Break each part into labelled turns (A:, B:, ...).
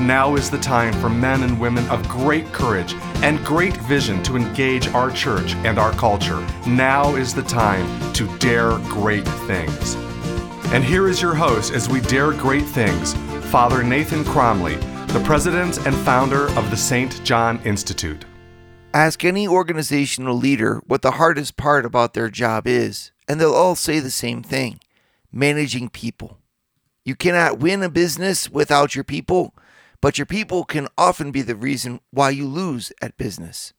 A: Now is the time for men and women of great courage and great vision to engage our church and our culture. Now is the time to dare great things. And here is your host as we dare great things, Father Nathan Cromly, the president and founder of the St. John Institute.
B: Ask any organizational leader what the hardest part about their job is, and they'll all say the same thing managing people. You cannot win a business without your people, but your people can often be the reason why you lose at business.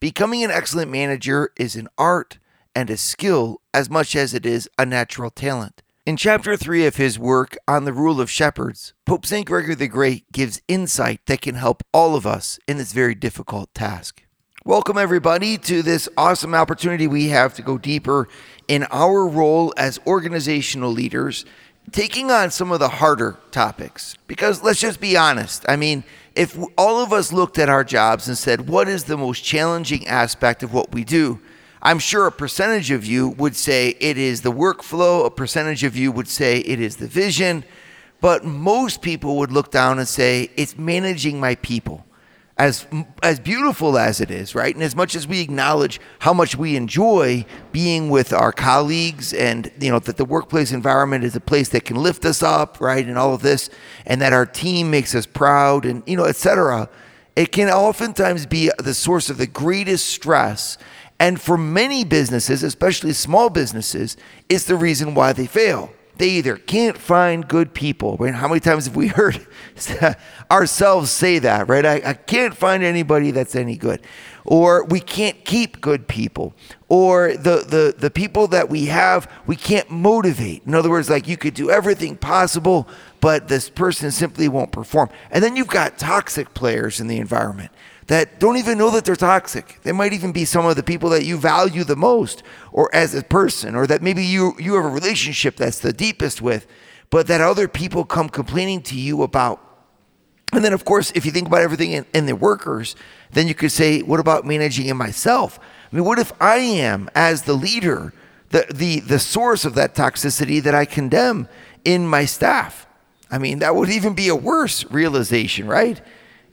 B: Becoming an excellent manager is an art and a skill as much as it is a natural talent. In chapter 3 of his work on the rule of shepherds, Pope St. Gregory the Great gives insight that can help all of us in this very difficult task. Welcome, everybody, to this awesome opportunity we have to go deeper in our role as organizational leaders, taking on some of the harder topics. Because let's just be honest. I mean, if all of us looked at our jobs and said, what is the most challenging aspect of what we do? I'm sure a percentage of you would say it is the workflow, a percentage of you would say it is the vision, but most people would look down and say it's managing my people as as beautiful as it is, right? And as much as we acknowledge how much we enjoy being with our colleagues and you know that the workplace environment is a place that can lift us up, right? And all of this and that our team makes us proud and you know, etc. It can oftentimes be the source of the greatest stress and for many businesses, especially small businesses, it's the reason why they fail they either can't find good people. Right? How many times have we heard ourselves say that, right? I, I, can't find anybody that's any good. Or we can't keep good people. Or the, the, the people that we have, we can't motivate. In other words, like you could do everything possible, but this person simply won't perform. And then you've got toxic players in the environment that don't even know that they're toxic. They might even be some of the people that you value the most or as a person or that maybe you you have a relationship that's the deepest with, but that other people come complaining to you about. And then of course, if you think about everything in, in the workers, then you could say, what about managing in myself? I mean, what if I am as the leader, the the the source of that toxicity that I condemn in my staff? I mean, that would even be a worse realization, right?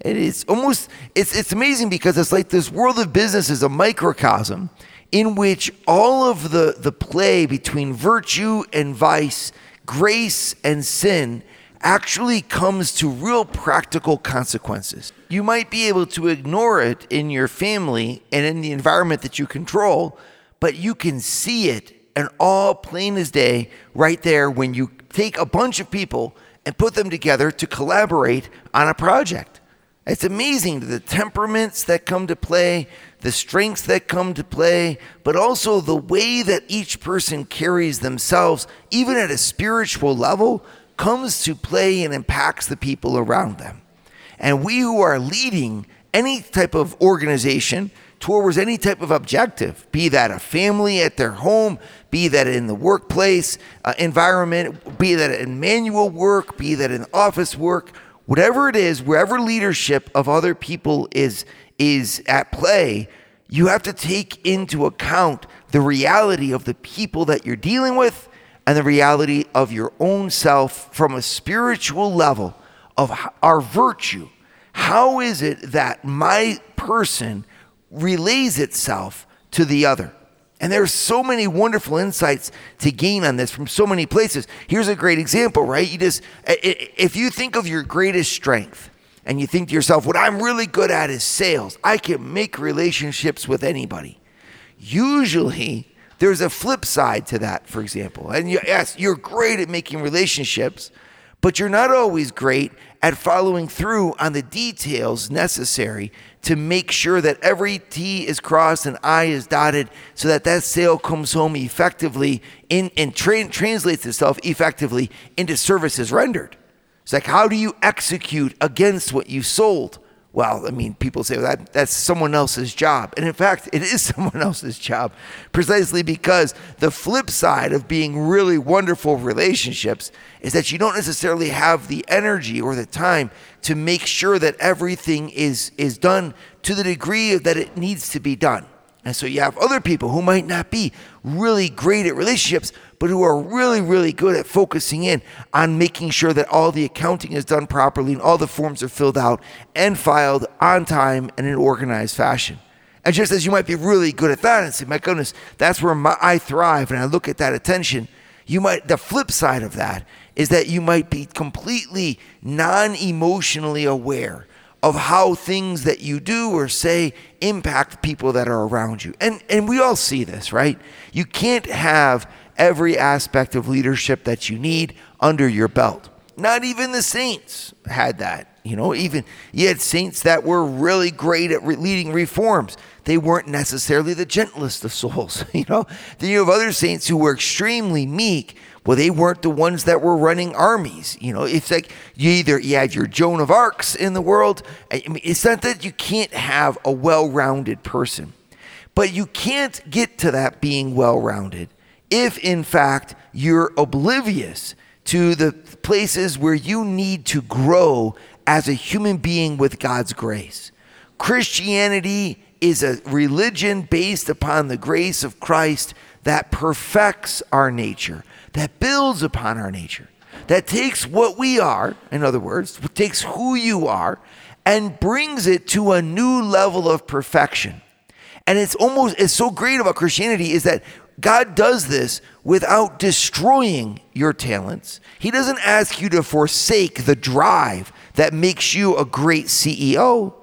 B: It is almost it's it's amazing because it's like this world of business is a microcosm in which all of the the play between virtue and vice, grace and sin actually comes to real practical consequences. You might be able to ignore it in your family and in the environment that you control, but you can see it and all plain as day right there when you take a bunch of people and put them together to collaborate on a project. It's amazing the temperaments that come to play, the strengths that come to play, but also the way that each person carries themselves, even at a spiritual level, comes to play and impacts the people around them. And we who are leading any type of organization towards any type of objective, be that a family at their home, be that in the workplace uh, environment, be that in manual work, be that in office work, whatever it is, wherever leadership of other people is is at play, you have to take into account the reality of the people that you're dealing with and the reality of your own self from a spiritual level of our virtue. How is it that my person relays itself to the other? And there's so many wonderful insights to gain on this from so many places. Here's a great example, right? You just if you think of your greatest strength and you think to yourself, what I'm really good at is sales. I can make relationships with anybody. Usually there's a flip side to that, for example. And you, yes, you're great at making relationships, but you're not always great at following through on the details necessary to make sure that every T is crossed and I is dotted so that that sale comes home effectively in, and tra- translates itself effectively into services rendered. It's like, how do you execute against what you sold? Well, I mean, people say well, that that's someone else's job. And in fact, it is someone else's job precisely because the flip side of being really wonderful relationships is that you don't necessarily have the energy or the time to make sure that everything is is done to the degree that it needs to be done. And so you have other people who might not be really great at relationships, but who are really, really good at focusing in on making sure that all the accounting is done properly and all the forms are filled out and filed on time and in an organized fashion. And just as you might be really good at that and say, my goodness, that's where my, I thrive and I look at that attention, you might, the flip side of that is that you might be completely non emotionally aware of how things that you do or say impact people that are around you. And and we all see this, right? You can't have every aspect of leadership that you need under your belt. Not even the saints had that. You know, even you had saints that were really great at re- leading reforms. They weren't necessarily the gentlest of souls. You know, then you have other saints who were extremely meek, well, they weren't the ones that were running armies. You know, it's like you either you had your Joan of Arcs in the world. I mean, it's not that you can't have a well-rounded person, but you can't get to that being well-rounded if, in fact, you're oblivious to the places where you need to grow as a human being with God's grace. Christianity is a religion based upon the grace of Christ that perfects our nature that builds upon our nature, that takes what we are, in other words, takes who you are, and brings it to a new level of perfection. And it's almost, it's so great about Christianity is that God does this without destroying your talents. He doesn't ask you to forsake the drive that makes you a great CEO.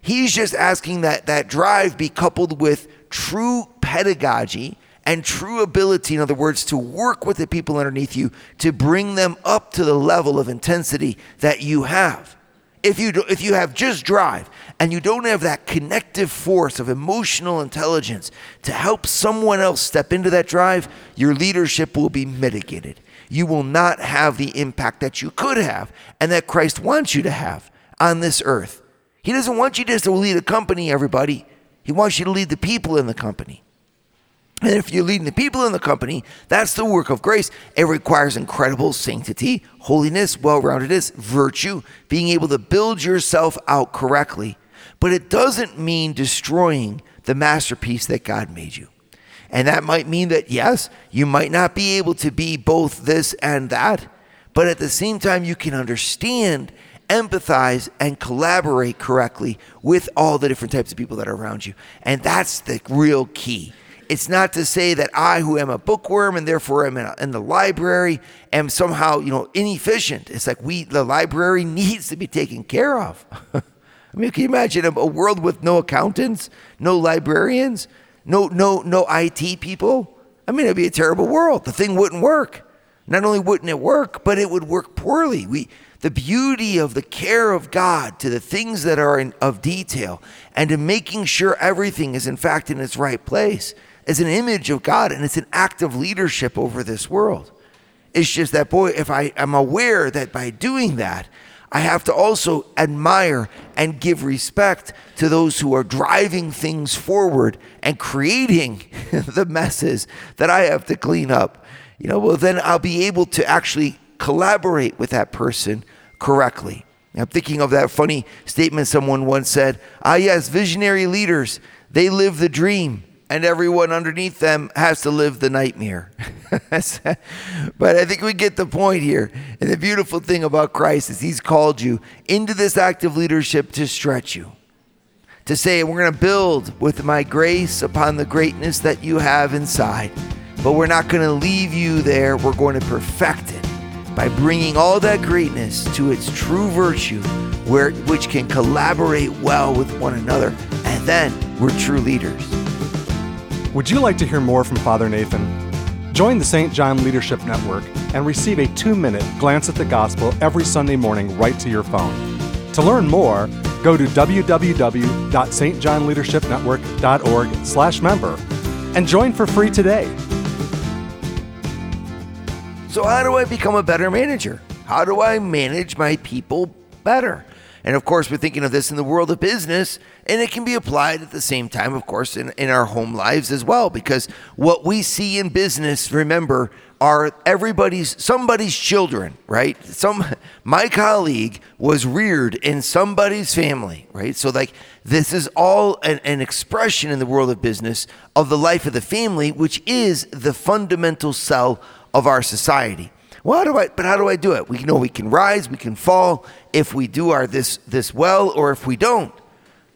B: He's just asking that that drive be coupled with true pedagogy and true ability, in other words, to work with the people underneath you to bring them up to the level of intensity that you have. If you, do, if you have just drive and you don't have that connective force of emotional intelligence to help someone else step into that drive, your leadership will be mitigated. You will not have the impact that you could have and that Christ wants you to have on this earth. He doesn't want you just to lead a company, everybody. He wants you to lead the people in the company. And if you're leading the people in the company, that's the work of grace. It requires incredible sanctity, holiness, well roundedness, virtue, being able to build yourself out correctly. But it doesn't mean destroying the masterpiece that God made you. And that might mean that, yes, you might not be able to be both this and that, but at the same time, you can understand, empathize, and collaborate correctly with all the different types of people that are around you. And that's the real key it's not to say that I, who am a bookworm and therefore am in, a, in, the library, am somehow you know inefficient. It's like we, the library, needs to be taken care of. I mean, can you imagine a, a world with no accountants, no librarians, no no no IT people? I mean, it'd be a terrible world. The thing wouldn't work. Not only wouldn't it work, but it would work poorly. We the beauty of the care of God to the things that are in, of detail and to making sure everything is in fact in its right place is an image of God and it's an act of leadership over this world. It's just that, boy, if I am aware that by doing that, I have to also admire and give respect to those who are driving things forward and creating the messes that I have to clean up. You know, well, then I'll be able to actually collaborate with that person correctly. I'm thinking of that funny statement someone once said Ah, yes, visionary leaders, they live the dream and everyone underneath them has to live the nightmare. but I think we get the point here. And the beautiful thing about Christ is he's called you into this act of leadership to stretch you. To say, we're going to build with my grace upon the greatness that you have inside. But we're not going to leave you there. We're going to perfect it by bringing all that greatness to its true virtue, where, which can collaborate well with one another. And then we're true leaders.
A: Would you like to hear more from Father Nathan? Join the St. John Leadership Network and receive a two minute glance at the gospel every Sunday morning right to your phone. To learn more, go to www.stjohnleadershipnetwork.org slash member and join for free today.
B: So, how do I become a better manager? How do I manage my people better? And of course, we're thinking of this in the world of business, and it can be applied at the same time, of course, in, in our home lives as well. Because what we see in business, remember, are everybody's somebody's children, right? Some my colleague was reared in somebody's family, right? So like this is all an, an, expression in the world of business of the life of the family, which is the fundamental cell of our society. Do I? But how do I do it? We know we can rise, we can fall if we do our this this well, or if we don't.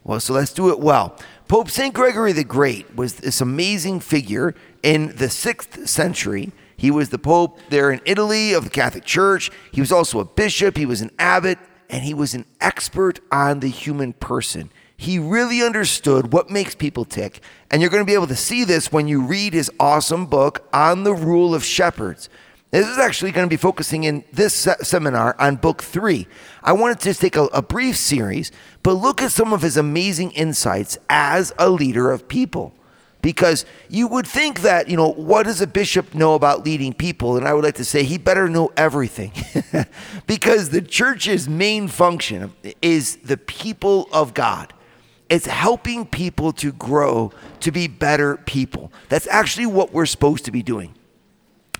B: Well, so let's do it well. Pope Saint Gregory the Great was this amazing figure in the sixth century he was the Pope there in Italy of the Catholic Church. He was also a bishop, he was an abbot, and he was an expert on the human person. He really understood what makes people tick. And you're going to be able to see this when you read his awesome book on the rule of shepherds. This is actually going to be focusing in this se- seminar on book three. I wanted to take a, a brief series, but look at some of his amazing insights as a leader of people because you would think that, you know, what does a bishop know about leading people? And I would like to say he better know everything because the church's main function is the people of God. It's helping people to grow to be better people. That's actually what we're supposed to be doing.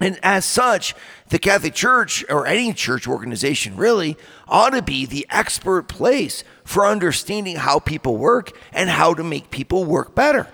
B: And as such, the Catholic Church, or any church organization really, ought to be the expert place for understanding how people work and how to make people work better.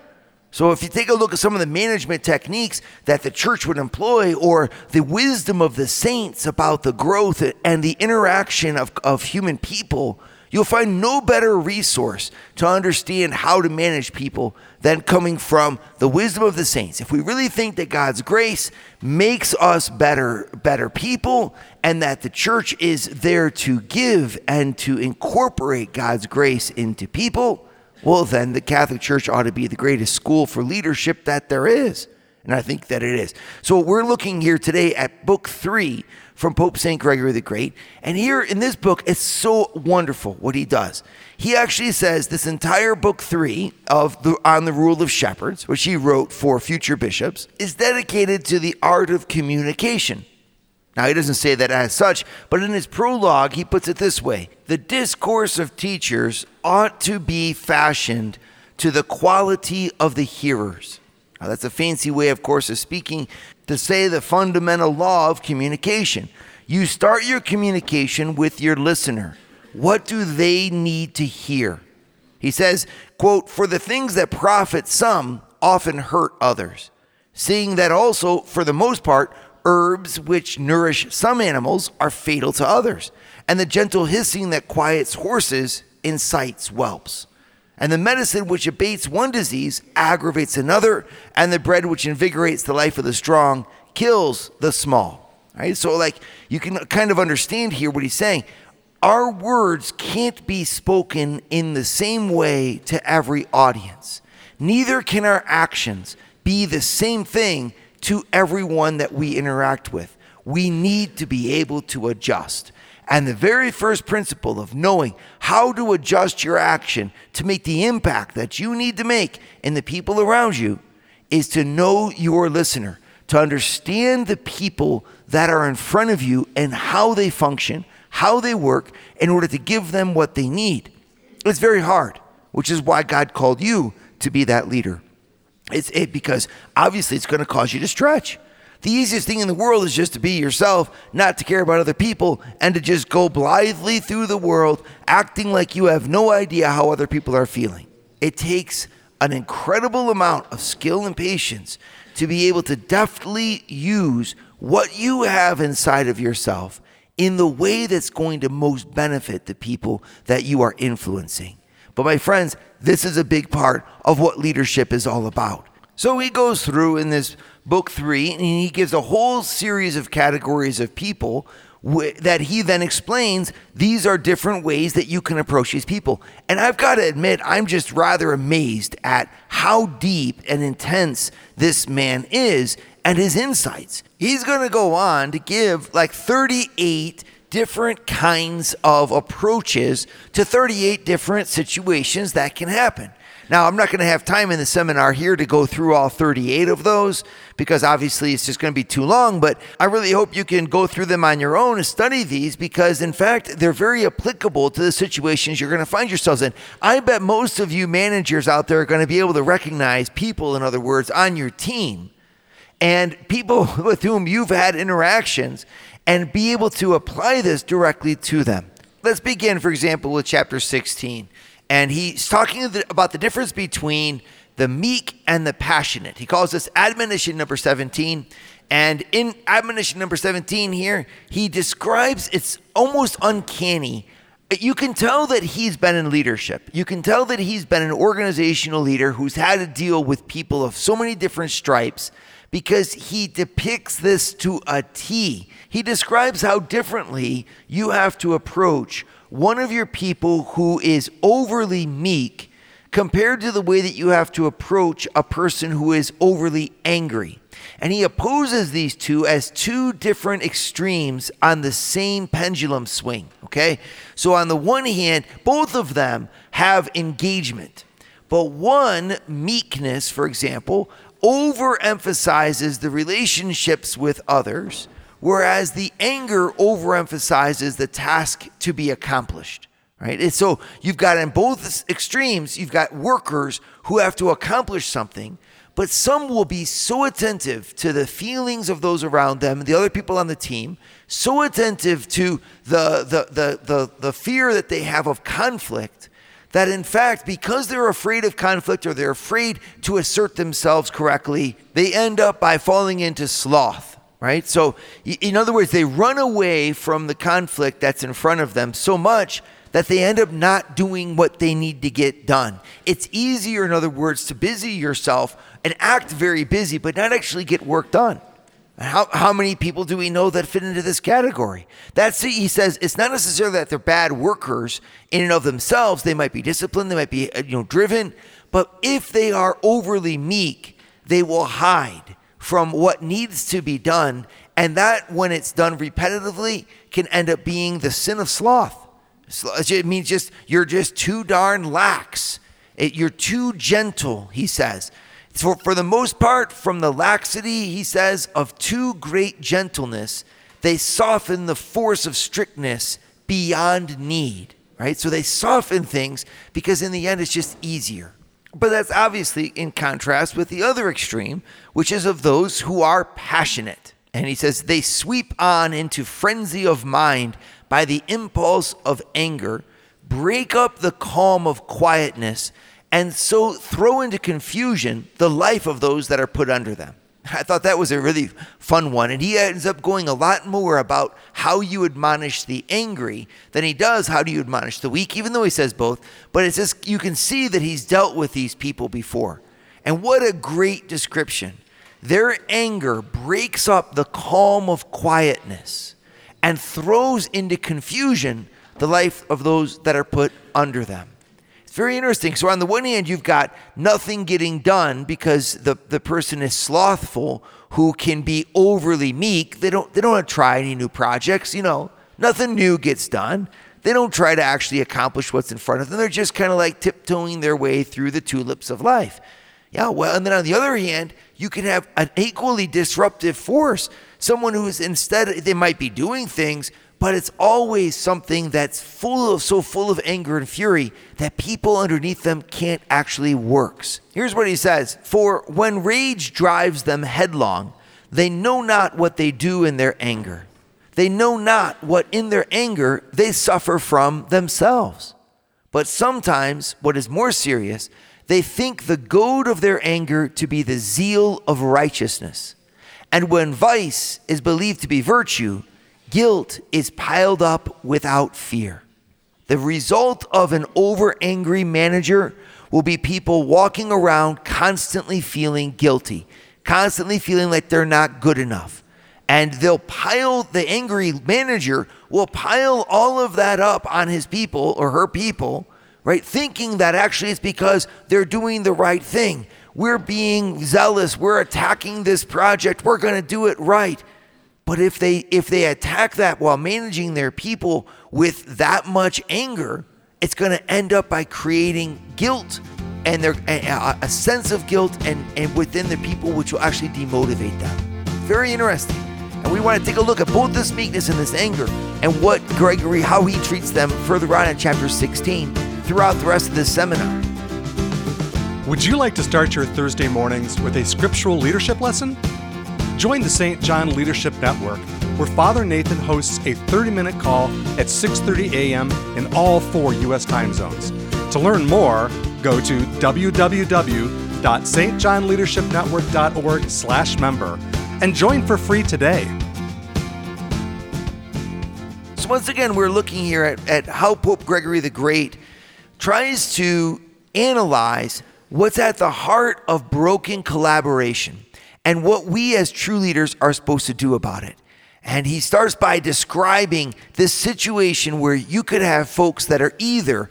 B: So, if you take a look at some of the management techniques that the church would employ, or the wisdom of the saints about the growth and the interaction of, of human people, you'll find no better resource to understand how to manage people than coming from the wisdom of the saints. If we really think that God's grace makes us better, better people, and that the church is there to give and to incorporate God's grace into people, well, then the Catholic Church ought to be the greatest school for leadership that there is. And I think that it is. So we're looking here today at book three from Pope St. Gregory the Great. And here in this book, it's so wonderful what he does. He actually says this entire book three of the on the rule of shepherds, which he wrote for future bishops, is dedicated to the art of communication. Now, he doesn't say that as such, but in his prologue, he puts it this way The discourse of teachers ought to be fashioned to the quality of the hearers. Now, that's a fancy way, of course, of speaking to say the fundamental law of communication. You start your communication with your listener. What do they need to hear? He says, quote, For the things that profit some often hurt others, seeing that also, for the most part, herbs which nourish some animals are fatal to others, and the gentle hissing that quiets horses incites whelps. And the medicine which abates one disease aggravates another, and the bread which invigorates the life of the strong kills the small. Right? So, like, you can kind of understand here what he's saying. Our words can't be spoken in the same way to every audience. Neither can our actions be the same thing to everyone that we interact with. We need to be able to adjust. And the very first principle of knowing how to adjust your action to make the impact that you need to make in the people around you is to know your listener, to understand the people that are in front of you and how they function, how they work, in order to give them what they need. It's very hard, which is why God called you to be that leader. It's it because obviously it's going to cause you to stretch. The easiest thing in the world is just to be yourself, not to care about other people, and to just go blithely through the world acting like you have no idea how other people are feeling. It takes an incredible amount of skill and patience to be able to deftly use what you have inside of yourself in the way that's going to most benefit the people that you are influencing. But my friends, this is a big part of what leadership is all about. So he goes through in this book three, and he gives a whole series of categories of people that he then explains these are different ways that you can approach these people. And I've got to admit, I'm just rather amazed at how deep and intense this man is and his insights. He's going to go on to give like 38 different kinds of approaches to 38 different situations that can happen. Now, I'm not going to have time in the seminar here to go through all 38 of those because obviously it's just going to be too long, but I really hope you can go through them on your own and study these because, in fact, they're very applicable to the situations you're going to find yourselves in. I bet most of you managers out there are going to be able to recognize people, in other words, on your team and people with whom you've had interactions and be able to apply this directly to them. Let's begin, for example, with chapter 16 and he's talking about the difference between the meek and the passionate. He calls this admonition number 17. And in admonition number 17 here, he describes it's almost uncanny. You can tell that he's been in leadership. You can tell that he's been an organizational leader who's had to deal with people of so many different stripes because he depicts this to a T. He describes how differently you have to approach one of your people who is overly meek compared to the way that you have to approach a person who is overly angry. And he opposes these two as two different extremes on the same pendulum swing. Okay? So, on the one hand, both of them have engagement. But one, meekness, for example, overemphasizes the relationships with others whereas the anger overemphasizes the task to be accomplished right? And so you've got in both extremes you've got workers who have to accomplish something but some will be so attentive to the feelings of those around them the other people on the team so attentive to the the the the, the fear that they have of conflict that in fact because they're afraid of conflict or they're afraid to assert themselves correctly they end up by falling into sloth right? So, in other words, they run away from the conflict that's in front of them so much that they end up not doing what they need to get done. It's easier, in other words, to busy yourself and act very busy, but not actually get work done. How, how many people do we know that fit into this category? That's he says it's not necessarily that they're bad workers in and of themselves. They might be disciplined, they might be uh, you know driven, but if they are overly meek, they will hide from what needs to be done. And that, when it's done repetitively, can end up being the sin of sloth. It means just you're just too darn lax. It, you're too gentle, he says. For, for the most part, from the laxity, he says, of too great gentleness, they soften the force of strictness beyond need, right? So they soften things because in the end, it's just easier. But that's obviously in contrast with the other extreme, which is of those who are passionate. And he says they sweep on into frenzy of mind by the impulse of anger, break up the calm of quietness, and so throw into confusion the life of those that are put under them. I thought that was a really fun one. And he ends up going a lot more about how you admonish the angry than he does how do you admonish the weak, even though he says both. But it's just, you can see that he's dealt with these people before. And what a great description. Their anger breaks up the calm of quietness and throws into confusion the life of those that are put under them very interesting. So on the one hand, you've got nothing getting done because the, the person is slothful who can be overly meek. They don't they don't want to try any new projects, you know. Nothing new gets done. They don't try to actually accomplish what's in front of them. They're just kind of like tiptoeing their way through the tulips of life. Yeah, well, and then on the other hand, you can have an equally disruptive force. Someone who is instead, they might be doing things, but it's always something that's full of so full of anger and fury that people underneath them can't actually works. Here's what he says, "For when rage drives them headlong, they know not what they do in their anger. They know not what in their anger they suffer from themselves. But sometimes what is more serious, they think the goad of their anger to be the zeal of righteousness. And when vice is believed to be virtue, guilt is piled up without fear. The result of an over angry manager will be people walking around constantly feeling guilty, constantly feeling like they're not good enough. And they'll pile, the angry manager will pile all of that up on his people or her people, right? Thinking that actually it's because they're doing the right thing. We're being zealous. We're attacking this project. We're going to do it right. But if they if they attack that while managing their people with that much anger, it's going to end up by creating guilt and there a, a sense of guilt and, and within the people which will actually demotivate them. Very interesting. And we want to take a look at both this meekness and this anger and what Gregory, how he treats them further on in chapter 16 throughout the rest of this seminar.
A: Would you like to start your Thursday mornings with a scriptural leadership lesson? Join the St. John Leadership Network, where Father Nathan hosts a 30-minute call at 6:30 a.m. in all four U.S. time zones. To learn more, go to www.stjohnleadershipnetwork.org/member and join for free today.
B: So once again, we're looking here at, at how Pope Gregory the Great tries to analyze what's at the heart of broken collaboration and what we as true leaders are supposed to do about it. And he starts by describing this situation where you could have folks that are either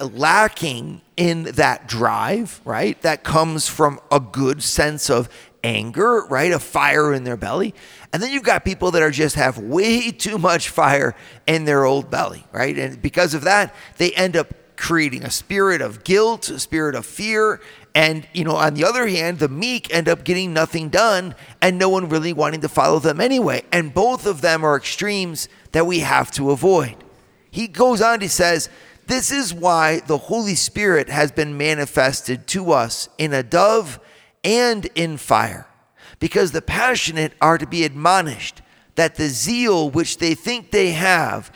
B: lacking in that drive, right? That comes from a good sense of anger, right? A fire in their belly. And then you've got people that are just have way too much fire in their old belly, right? And because of that, they end up creating a spirit of guilt, a spirit of fear. And, you know, on the other hand, the meek end up getting nothing done and no one really wanting to follow them anyway. And both of them are extremes that we have to avoid. He goes on, he says, This is why the Holy Spirit has been manifested to us in a dove and in fire, because the passionate are to be admonished that the zeal which they think they have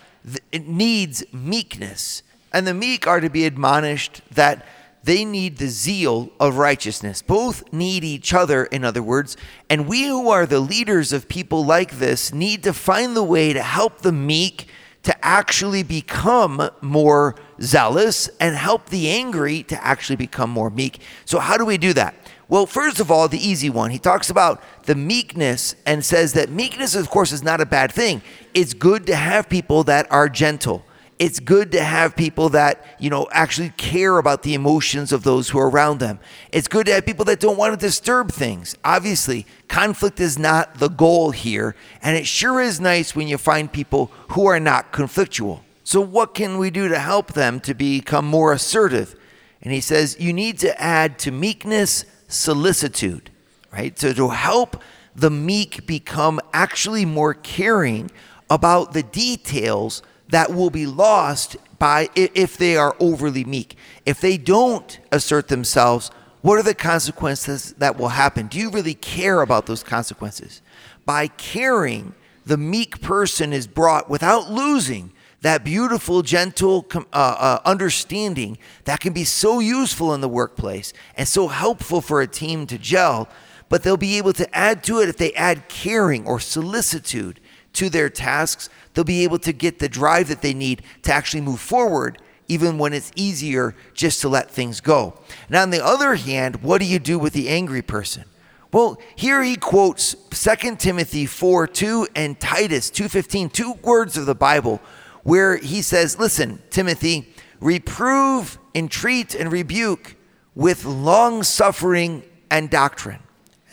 B: needs meekness and the meek are to be admonished that they need the zeal of righteousness. Both need each other, in other words. And we who are the leaders of people like this need to find the way to help the meek to actually become more zealous and help the angry to actually become more meek. So, how do we do that? Well, first of all, the easy one. He talks about the meekness and says that meekness, of course, is not a bad thing. It's good to have people that are gentle it's good to have people that, you know, actually care about the emotions of those who are around them. It's good to have people that don't want to disturb things. Obviously, conflict is not the goal here, and it sure is nice when you find people who are not conflictual. So, what can we do to help them to become more assertive? And he says, you need to add to meekness solicitude, right? So, to help the meek become actually more caring about the details that will be lost by if they are overly meek. If they don't assert themselves, what are the consequences that will happen? Do you really care about those consequences? By caring, the meek person is brought without losing that beautiful, gentle uh, uh, understanding that can be so useful in the workplace and so helpful for a team to gel. But they'll be able to add to it if they add caring or solicitude to their tasks they'll be able to get the drive that they need to actually move forward even when it's easier just to let things go. Now, on the other hand, what do you do with the angry person? Well, here he quotes 2 Timothy 4 2 and Titus 2.15, two words of the Bible, where he says, Listen, Timothy, reprove, entreat, and rebuke with long suffering and doctrine.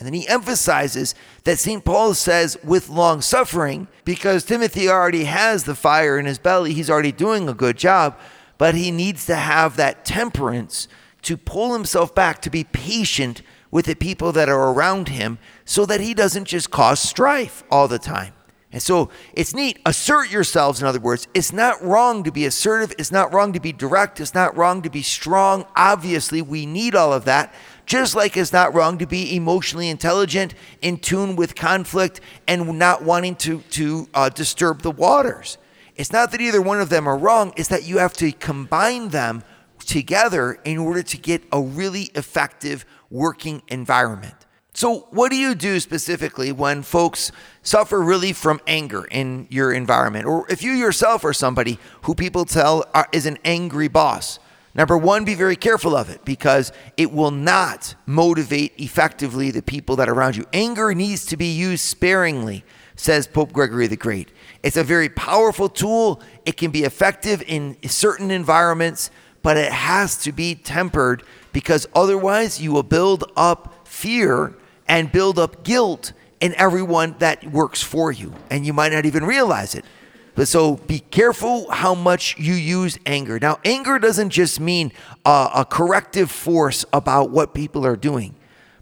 B: And then he emphasizes that St. Paul says with long suffering, because Timothy already has the fire in his belly, he's already doing a good job, but he needs to have that temperance to pull himself back, to be patient with the people that are around him so that he doesn't just cause strife all the time. And so it's neat. Assert yourselves, in other words. It's not wrong to be assertive. It's not wrong to be direct. It's not wrong to be strong. Obviously, we need all of that. Just like it's not wrong to be emotionally intelligent, in tune with conflict, and not wanting to, to uh, disturb the waters. It's not that either one of them are wrong, it's that you have to combine them together in order to get a really effective working environment. So, what do you do specifically when folks suffer really from anger in your environment? Or if you yourself are somebody who people tell are, is an angry boss? Number one, be very careful of it because it will not motivate effectively the people that are around you. Anger needs to be used sparingly, says Pope Gregory the Great. It's a very powerful tool. It can be effective in certain environments, but it has to be tempered because otherwise you will build up fear and build up guilt in everyone that works for you. And you might not even realize it. But so be careful how much you use anger. Now, anger doesn't just mean uh, a corrective force about what people are doing.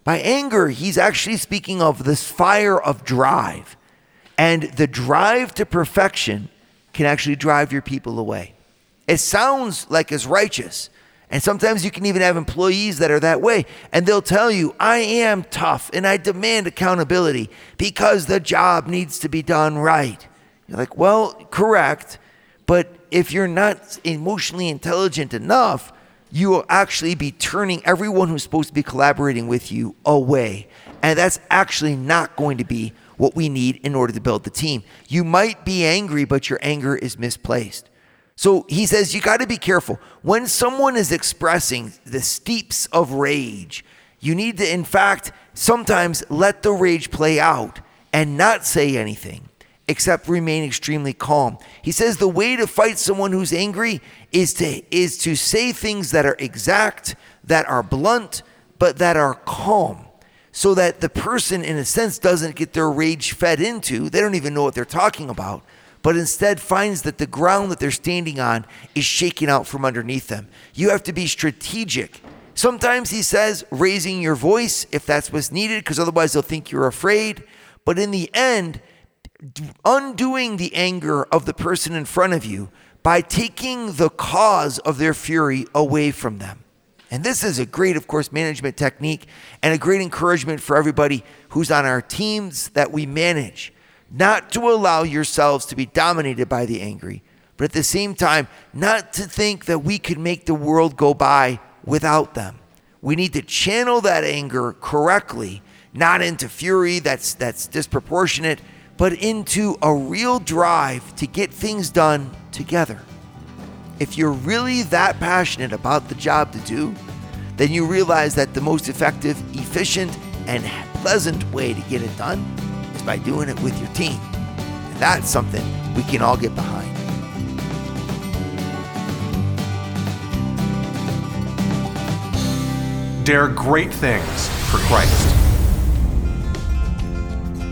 B: By anger, he's actually speaking of this fire of drive. And the drive to perfection can actually drive your people away. It sounds like it's righteous. And sometimes you can even have employees that are that way. And they'll tell you, I am tough and I demand accountability because the job needs to be done right. You're like, well, correct. But if you're not emotionally intelligent enough, you will actually be turning everyone who's supposed to be collaborating with you away. And that's actually not going to be what we need in order to build the team. You might be angry, but your anger is misplaced. So he says you got to be careful. When someone is expressing the steeps of rage, you need to, in fact, sometimes let the rage play out and not say anything except remain extremely calm. He says the way to fight someone who's angry is to is to say things that are exact, that are blunt, but that are calm. So that the person in a sense doesn't get their rage fed into. They don't even know what they're talking about, but instead finds that the ground that they're standing on is shaking out from underneath them. You have to be strategic. Sometimes he says raising your voice if that's what's needed because otherwise they'll think you're afraid. But in the end, undoing the anger of the person in front of you by taking the cause of their fury away from them. And this is a great, of course, management technique and a great encouragement for everybody who's on our teams that we manage. Not to allow yourselves to be dominated by the angry, but at the same time, not to think that we could make the world go by without them. We need to channel that anger correctly, not into fury that's, that's disproportionate, but into a real drive to get things done together. If you're really that passionate about the job to do, then you realize that the most effective, efficient, and pleasant way to get it done is by doing it with your team. And that's something we can all get behind.
A: Dare great things for Christ.